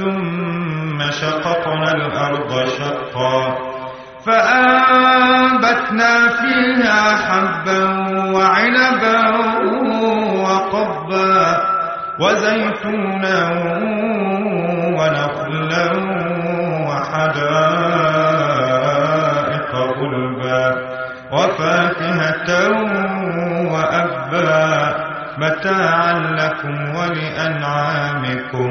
ثم شققنا الأرض شقا فأنبتنا فيها حبا وعنبا وقبا وزيتونا ونخلا وحدائق غلبا وفاكهة وأبا متاعا لكم ولأنعامكم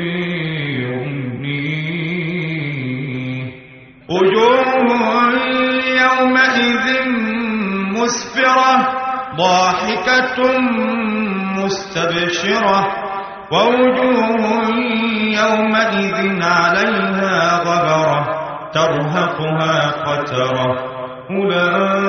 ضاحكة مستبشرة ووجوه يومئذ عليها غبرة ترهقها قترة أولئك